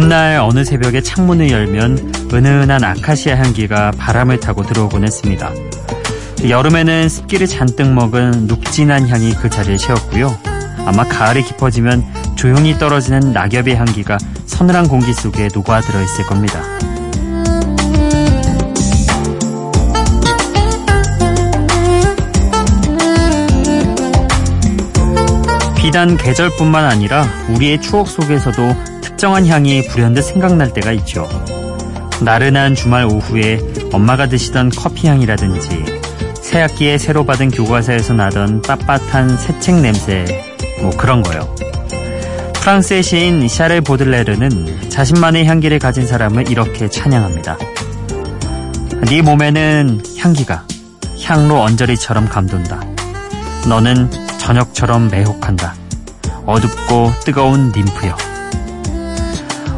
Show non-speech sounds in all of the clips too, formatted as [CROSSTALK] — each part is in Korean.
봄날 어느 새벽에 창문을 열면 은은한 아카시아 향기가 바람을 타고 들어오곤 했습니다. 여름에는 습기를 잔뜩 먹은 눅진한 향이 그 자리에 채웠고요. 아마 가을이 깊어지면 조용히 떨어지는 낙엽의 향기가 서늘한 공기 속에 녹아들어 있을 겁니다. 비단 계절뿐만 아니라 우리의 추억 속에서도 특정한 향이 불현듯 생각날 때가 있죠. 나른한 주말 오후에 엄마가 드시던 커피 향이라든지 새학기에 새로 받은 교과서에서 나던 빳빳한 새책 냄새 뭐 그런 거요. 프랑스의 시인 샤를 보들레르는 자신만의 향기를 가진 사람을 이렇게 찬양합니다. 네 몸에는 향기가 향로 언저리처럼 감돈다. 너는 저녁처럼 매혹한다. 어둡고 뜨거운 님프여.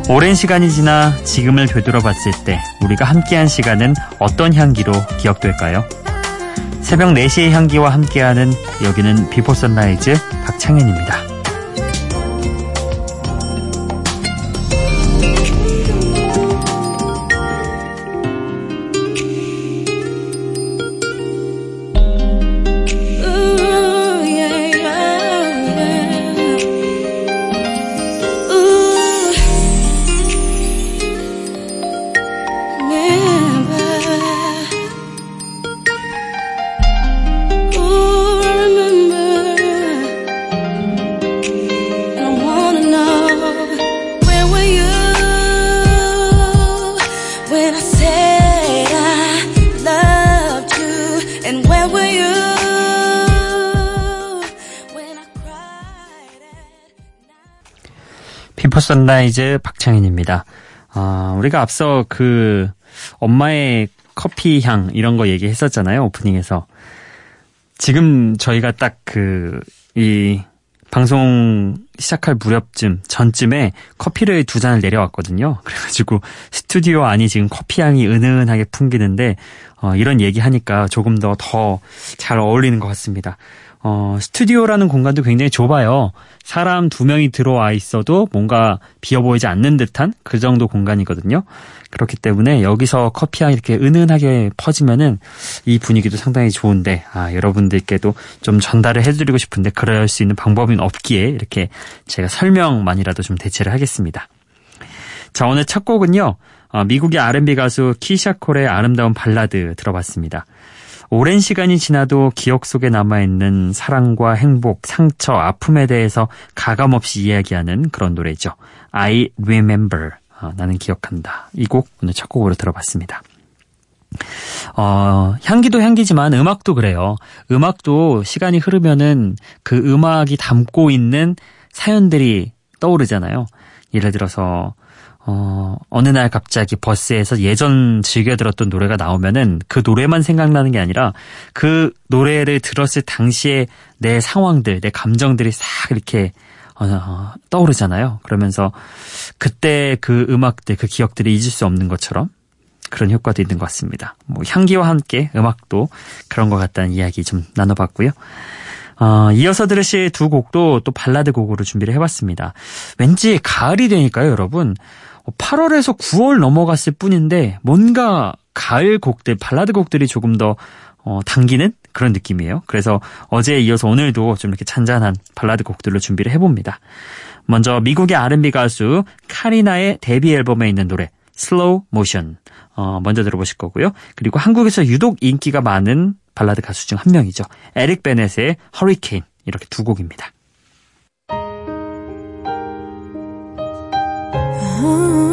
오랜 시간이 지나 지금을 되돌아봤을 때 우리가 함께한 시간은 어떤 향기로 기억될까요? 새벽 4시의 향기와 함께하는 여기는 Before Sunrise 박창현입니다. Sunrise 박창현입니다. 아, 우리가 앞서 그 엄마의 커피 향 이런 거 얘기했었잖아요. 오프닝에서. 지금 저희가 딱 그 이 방송 시작할 무렵쯤 전쯤에 커피를 두 잔을 내려왔거든요. 그래가지고 스튜디오 안이 지금 커피 향이 은은하게 풍기는데 어, 이런 얘기하니까 조금 더 더 잘 어울리는 것 같습니다. 어, 스튜디오라는 공간도 굉장히 좁아요. 사람 두 명이 들어와 있어도 뭔가 비어 보이지 않는 듯한 그 정도 공간이거든요. 그렇기 때문에 여기서 커피향이 이렇게 은은하게 퍼지면은 이 분위기도 상당히 좋은데, 아, 여러분들께도 좀 전달을 해드리고 싶은데 그럴 수 있는 방법은 없기에 이렇게 제가 설명만이라도 좀 대체를 하겠습니다. 자, 오늘 첫 곡은요, 어, 미국의 R&B 가수 키샤콜의 아름다운 발라드 들어봤습니다. 오랜 시간이 지나도 기억 속에 남아있는 사랑과 행복, 상처, 아픔에 대해서 가감없이 이야기하는 그런 노래죠. I remember. 어, 나는 기억한다. 이 곡 오늘 첫 곡으로 들어봤습니다. 어, 향기도 향기지만 음악도 그래요. 음악도 시간이 흐르면은 그 음악이 담고 있는 사연들이 떠오르잖아요. 예를 들어서 어, 어느 날 갑자기 버스에서 예전 즐겨 들었던 노래가 나오면은 그 노래만 생각나는 게 아니라 그 노래를 들었을 당시에 내 상황들, 내 감정들이 싹 이렇게 어, 어, 떠오르잖아요. 그러면서 그때 그 음악들, 그 기억들이 잊을 수 없는 것처럼 그런 효과도 있는 것 같습니다. 뭐 향기와 함께 음악도 그런 것 같다는 이야기 좀 나눠봤고요. 어, 이어서 들으실 두 곡도 또 발라드 곡으로 준비를 해봤습니다. 왠지 가을이 되니까요, 여러분. 8월에서 9월 넘어갔을 뿐인데 뭔가 가을 곡들, 발라드 곡들이 조금 더 어, 당기는 그런 느낌이에요. 그래서 어제에 이어서 오늘도 좀 이렇게 잔잔한 발라드 곡들로 준비를 해봅니다. 먼저 미국의 R&B 가수 카리나의 데뷔 앨범에 있는 노래 Slow Motion 어, 먼저 들어보실 거고요. 그리고 한국에서 유독 인기가 많은 발라드 가수 중 한 명이죠. 에릭 베넷의 Hurricane 이렇게 두 곡입니다. 嗯。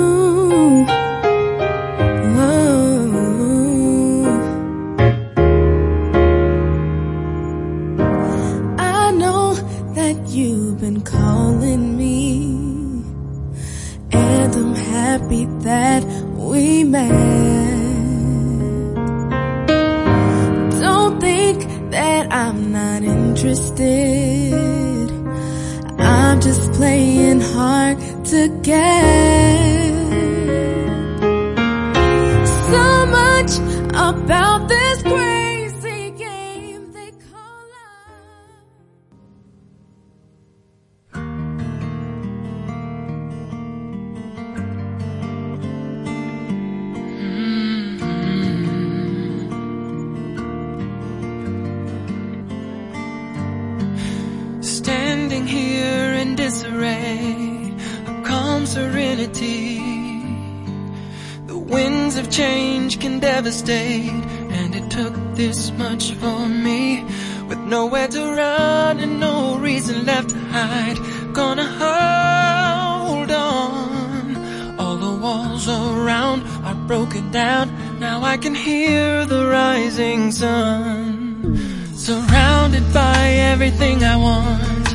Of change can devastate, and it took this much for me. With nowhere to run and no reason left to hide, gonna hold on. All the walls around are broken down. Now I can hear the rising sun. Surrounded by everything I want,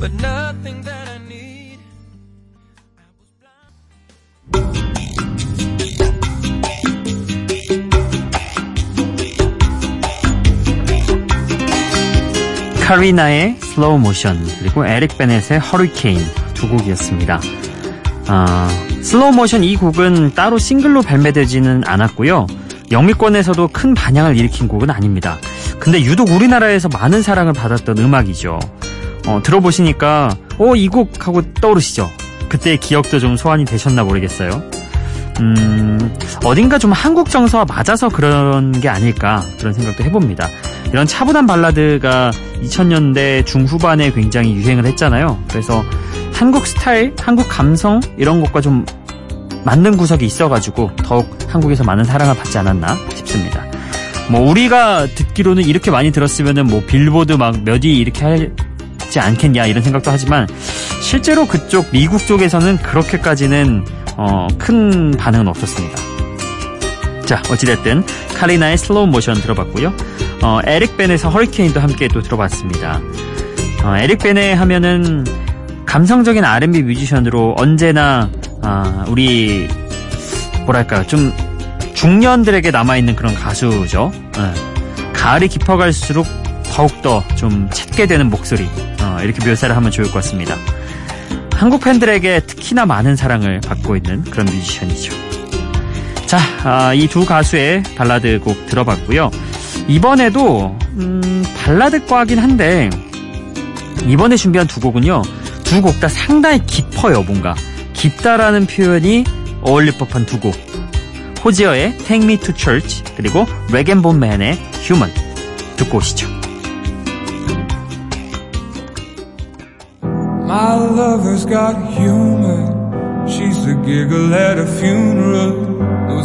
but nothing that 카리나의 Slow Motion 그리고 에릭 베네의 Hurricane 두 곡이었습니다. 아, Slow Motion 이 곡은 따로 싱글로 발매되지는 않았고요. 영미권에서도 큰 반향을 일으킨 곡은 아닙니다. 근데 유독 우리나라에서 많은 사랑을 받았던 음악이죠. 어, 들어보시니까 어, 이 곡 하고 떠오르시죠? 그때의 기억도 좀 소환이 되셨나 모르겠어요. 음, 어딘가 좀 한국 정서와 맞아서 그런 게 아닐까 그런 생각도 해봅니다. 이런 차분한 발라드가 2000년대 중후반에 굉장히 유행을 했잖아요. 그래서 한국 스타일, 한국 감성 이런 것과 좀 맞는 구석이 있어가지고 더욱 한국에서 많은 사랑을 받지 않았나 싶습니다. 뭐 우리가 듣기로는 이렇게 많이 들었으면은 뭐 빌보드 막 몇 위 이렇게 하지 않겠냐 이런 생각도 하지만 실제로 그쪽 미국 쪽에서는 그렇게까지는 어, 큰 반응은 없었습니다. 자 어찌됐든 카리나의 Slow Motion 들어봤고요. 어, 에릭 베네의 Hurricane도 함께 또 들어봤습니다. 어, 에릭 베네 하면은 감성적인 R&B 뮤지션으로 언제나 아, 우리 뭐랄까요 좀 중년들에게 남아있는 그런 가수죠. 예. 가을이 깊어갈수록 더욱더 좀 찾게 되는 목소리 어, 이렇게 묘사를 하면 좋을 것 같습니다. 한국 팬들에게 특히나 많은 사랑을 받고 있는 그런 뮤지션이죠. 자, 아, 이두 가수의 발라드 곡 들어봤고요. 이번에도 음, 발라드과긴 한데 이번에 준비한 두 곡은요. 두 곡 다 상당히 깊어요, 뭔가. 깊다라는 표현이 어울릴 법한 두 곡. 호지어의 Take Me to Church 그리고 레겐본맨의 Human 듣고 오시죠. My lover's got humor. She's the giggle at a funeral.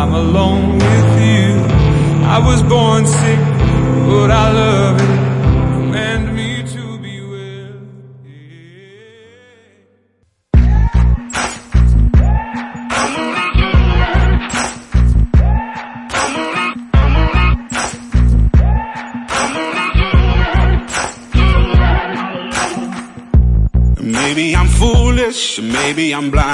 I'm alone with you. I was born sick, but I love it. Command me to be well. Maybe I'm foolish, maybe I'm blind,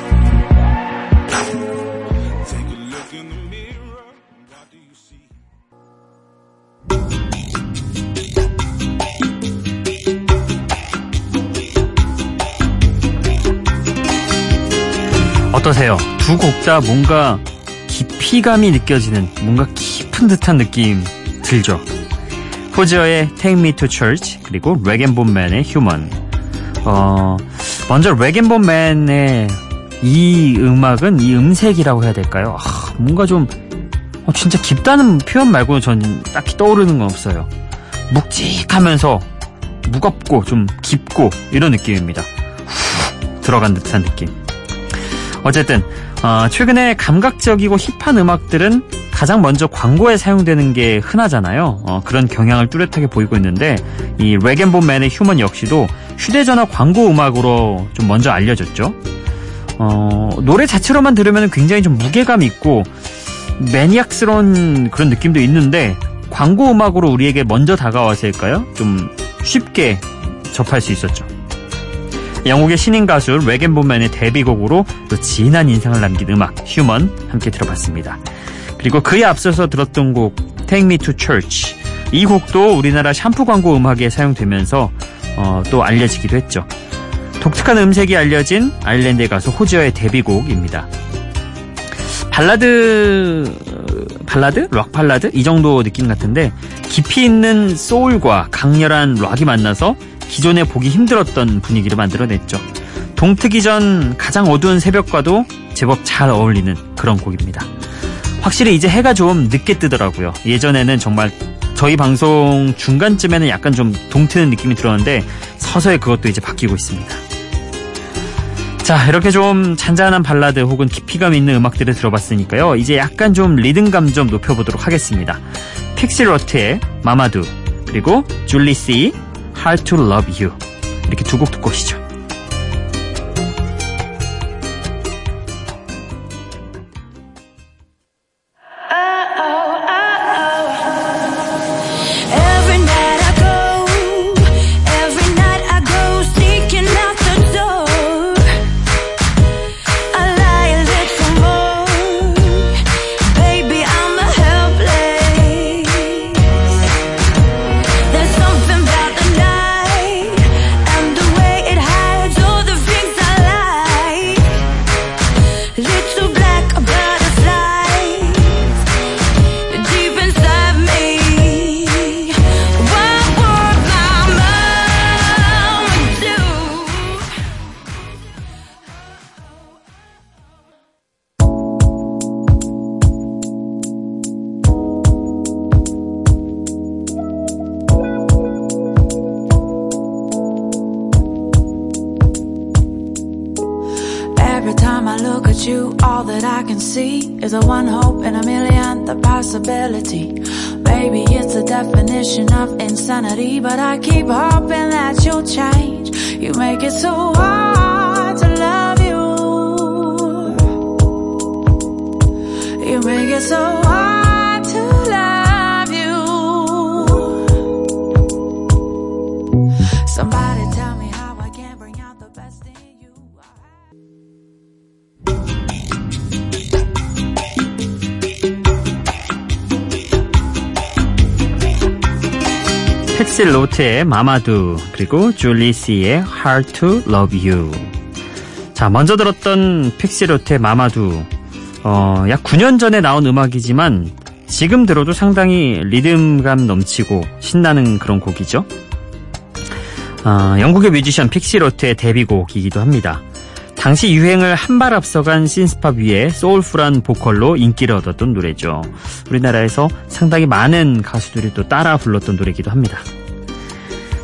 어떠세요? 두 곡 다 뭔가 깊이감이 느껴지는 뭔가 깊은 듯한 느낌 들죠? 포지어의 Take Me to Church 그리고 레겐본맨의 Human 어, 먼저 레겐본맨의 이 음악은 이 음색이라고 해야 될까요? 아, 뭔가 좀 어, 진짜 깊다는 표현 말고는 전 딱히 떠오르는 건 없어요. 묵직하면서 무겁고 좀 깊고 이런 느낌입니다. 후, 들어간 듯한 느낌. 어쨌든 어, 최근에 감각적이고 힙한 음악들은 가장 먼저 광고에 사용되는 게 흔하잖아요. 어, 그런 경향을 뚜렷하게 보이고 있는데 이 레겐본맨의 휴먼 역시도 휴대전화 광고 음악으로 좀 먼저 알려졌죠. 어, 노래 자체로만 들으면 굉장히 좀 무게감 있고 매니악스러운 그런 느낌도 있는데 광고 음악으로 우리에게 먼저 다가와서일까요? 좀 쉽게 접할 수 있었죠. 영국의 신인 가수 랙앤본맨의 데뷔곡으로 또 진한 인상을 남긴 음악 Human 함께 들어봤습니다. 그리고 그에 앞서서 들었던 곡 Take Me to Church 이 곡도 우리나라 샴푸 광고 음악에 사용되면서 어, 또 알려지기도 했죠. 독특한 음색이 알려진 아일랜드의 가수 호지어의 데뷔곡입니다. 발라드 발라드? 락 발라드? 이 정도 느낌 같은데 깊이 있는 소울과 강렬한 락이 만나서 기존에 보기 힘들었던 분위기를 만들어냈죠. 동트기 전 가장 어두운 새벽과도 제법 잘 어울리는 그런 곡입니다. 확실히 이제 해가 좀 늦게 뜨더라고요. 예전에는 정말 저희 방송 중간쯤에는 약간 좀 동트는 느낌이 들었는데 서서히 그것도 이제 바뀌고 있습니다. 자, 이렇게 좀 잔잔한 발라드 혹은 깊이감 있는 음악들을 들어봤으니까요. 이제 약간 좀 리듬감 좀 높여보도록 하겠습니다. 픽시러트의 마마두, 그리고 줄리 씨 Hard to Love You. 이렇게 두 곡 듣고 오시죠. All that I can see is a one hope in a million, the possibility. Maybe it's a definition of insanity, but I keep hoping that you'll change. You make it so hard to love you. You make it so hard to love you. Somebody 픽시 로트의 Mama Do 그리고 줄리 씨의 Hard to Love You 자 먼저 들었던 픽시 로트의 Mama Do 어, 약 9년 전에 나온 음악이지만 지금 들어도 상당히 리듬감 넘치고 신나는 그런 곡이죠 어, 영국의 뮤지션 픽시 로트의 데뷔곡이기도 합니다 당시 유행을 한 발 앞서간 신스팝 위에 soulful한 보컬로 인기를 얻었던 노래죠. 우리나라에서 상당히 많은 가수들이 또 따라 불렀던 노래이기도 합니다.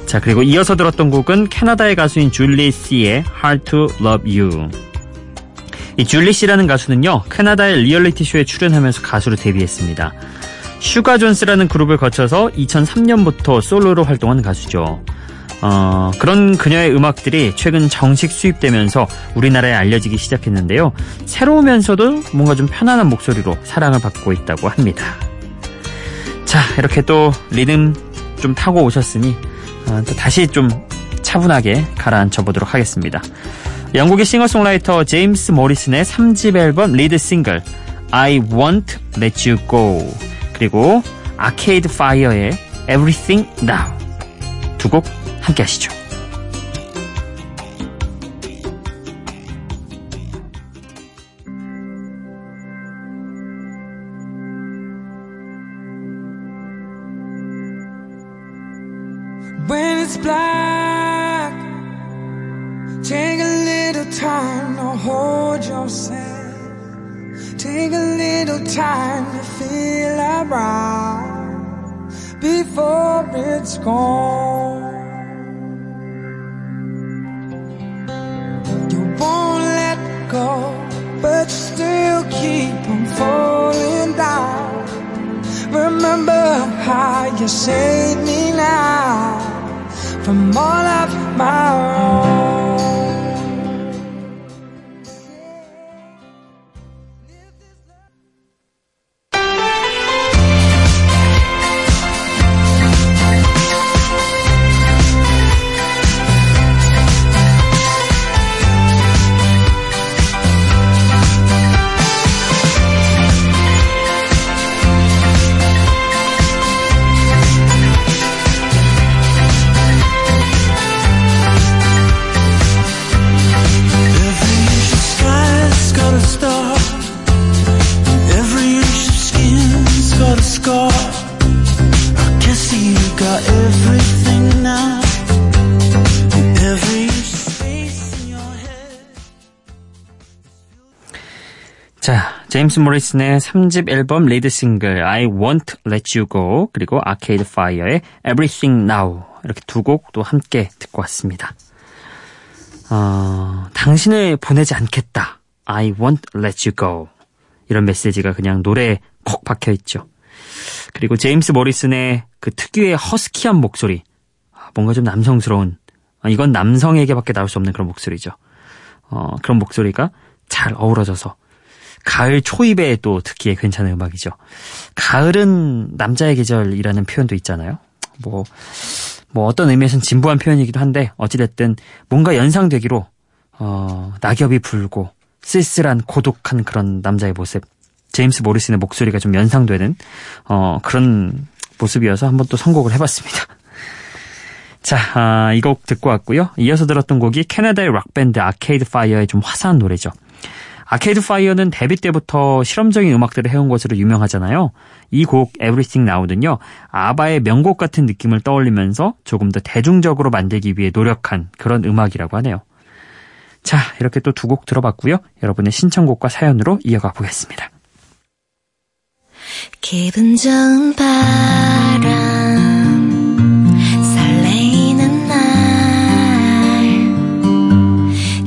자, 그리고 이어서 들었던 곡은 캐나다의 가수인 줄리 씨의 Hard to Love You. 이 줄리 씨라는 가수는요, 캐나다의 리얼리티 쇼에 출연하면서 가수로 데뷔했습니다. 슈가 존스라는 그룹을 거쳐서 2003년부터 솔로로 활동한 가수죠. 어, 그런 그녀의 음악들이 최근 정식 수입되면서 우리나라에 알려지기 시작했는데요. 새로우면서도 뭔가 좀 편안한 목소리로 사랑을 받고 있다고 합니다. 자, 이렇게 또 리듬 좀 타고 오셨으니 어, 또 다시 좀 차분하게 가라앉혀 보도록 하겠습니다. 영국의 싱어송라이터 제임스 모리슨의 3집 앨범 리드 싱글 I Won't Let You Go 그리고 아케이드 파이어의 Everything Now 두 곡 함께 하시죠. It's black, take a little time to hold yourself. Take a little time to feel around before it's gone. You won't let go, but still keep on falling down. Remember how you saved me now from all of my own. 제임스 모리슨의 3집 앨범 리드 싱글 I Won't Let You Go 그리고 아케이드 파이어의 Everything Now 이렇게 두 곡 또 함께 듣고 왔습니다. 어, 당신을 보내지 않겠다. I won't let you go. 이런 메시지가 그냥 노래에 콕 박혀 있죠. 그리고 제임스 모리슨의 그 특유의 허스키한 목소리. 아, 뭔가 좀 남성스러운. 아, 이건 남성에게밖에 나올 수 없는 그런 목소리죠. 어, 그런 목소리가 잘 어우러져서 가을 초입에 또 듣기에 괜찮은 음악이죠. 가을은 남자의 계절이라는 표현도 있잖아요. 뭐, 뭐 어떤 의미에서는 진부한 표현이기도 한데 어찌됐든 뭔가 연상되기로 어, 낙엽이 불고 쓸쓸한 고독한 그런 남자의 모습 제임스 모리슨의 목소리가 좀 연상되는 어, 그런 모습이어서 한번 또 선곡을 해봤습니다. [LAUGHS] 자, 아, 이 곡 듣고 왔고요. 이어서 들었던 곡이 캐나다의 락밴드 아케이드 파이어의 좀 화사한 노래죠. 아케이드 파이어는 데뷔 때부터 실험적인 음악들을 해온 것으로 유명하잖아요. 이 곡 Everything Now는요. 아바의 명곡 같은 느낌을 떠올리면서 조금 더 대중적으로 만들기 위해 노력한 그런 음악이라고 하네요. 자, 이렇게 또 두 곡 들어봤고요. 여러분의 신청곡과 사연으로 이어가 보겠습니다. 기분 좋은 바람 설레이는 날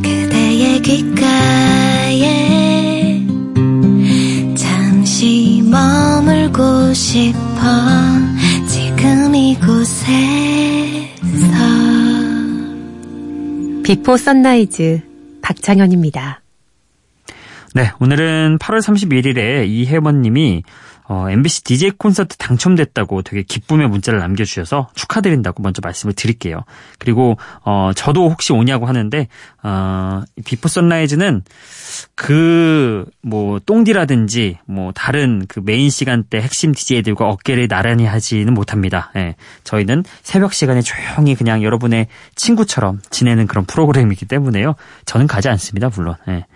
그대의 귓가 머물고 싶어 지금 이곳에서 비포 선라이즈 박창현입니다. 네, 오늘은 8월 31일에 이혜원 님이 어, MBC DJ 콘서트 당첨됐다고 되게 기쁨의 문자를 남겨주셔서 축하드린다고 먼저 말씀을 드릴게요. 그리고 어, 저도 혹시 오냐고 하는데 어, 비포 선라이즈는 그 뭐 똥디라든지 뭐 다른 그 메인 시간대 핵심 DJ들과 어깨를 나란히 하지는 못합니다. 예, 저희는 새벽 시간에 조용히 그냥 여러분의 친구처럼 지내는 그런 프로그램이기 때문에요. 저는 가지 않습니다, 물론. 예.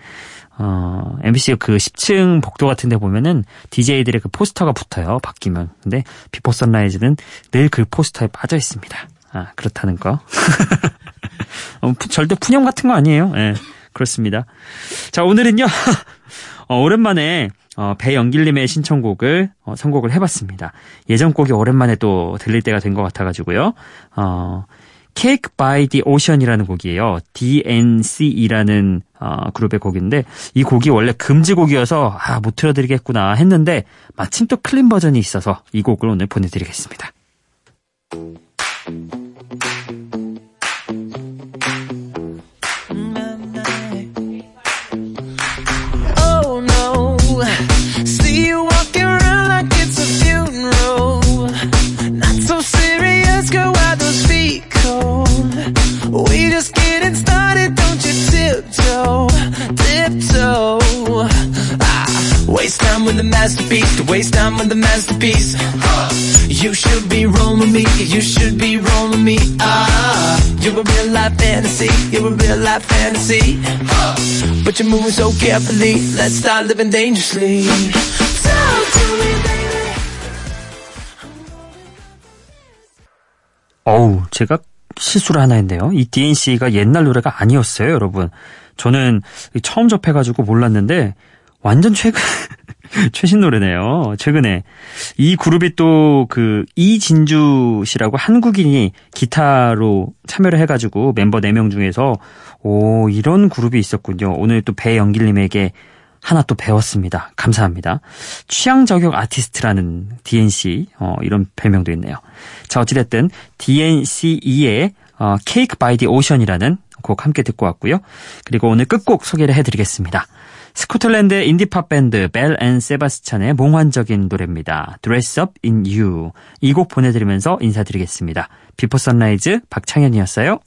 어, MBC 그 10층 복도 같은 데 보면은 DJ들의 그 포스터가 붙어요. 바뀌면. 근데 비포 선라이즈는 늘 그 포스터에 빠져 있습니다. 아, 그렇다는 거. [LAUGHS] 어, 푸- 절대 푸념 같은 거 아니에요. 예. 그렇습니다. 자, 오늘은요. [LAUGHS] 어, 오랜만에 어, 배영길님의 신청곡을 어, 선곡을 해봤습니다. 예전 곡이 오랜만에 또 들릴 때가 된 것 같아가지고요. 어, Cake by the Ocean이라는 곡이에요. DNCE이라는 어, 그룹의 곡인데 이 곡이 원래 금지곡이어서 아, 못 틀어드리겠구나 했는데 마침 또 클린 버전이 있어서 이 곡을 오늘 보내드리겠습니다. Oh no. Waste time with the masterpiece. You should be rolling me, you should be rolling me. Ah, you're a real life fantasy, you're a real life fantasy. But you're moving so carefully. Let's start living dangerously. Talk to me, baby. 어우, 제가 실수를 하나 했네요. 이 DNC가 옛날 노래가 아니었어요, 여러분. 저는 처음 접해가지고 몰랐는데, 완전 최근, [LAUGHS] 최신 노래네요. 최근에. 이 그룹이 또 그 이진주 씨라고 한국인이 기타로 참여를 해가지고 멤버 4명 중에서 오, 이런 그룹이 있었군요. 오늘 또 배영길님에게 하나 또 배웠습니다. 감사합니다. 취향 저격 아티스트라는 DNC 어, 이런 별명도 있네요. 자 어찌됐든 DNCE의 어, Cake by the Ocean이라는 곡 함께 듣고 왔고요. 그리고 오늘 끝곡 소개를 해드리겠습니다. 스코틀랜드의 인디팝 밴드 벨 앤 세바스찬의 몽환적인 노래입니다. Dress Up in You 이 곡 보내드리면서 인사드리겠습니다. 비포 선라이즈 박창현이었어요.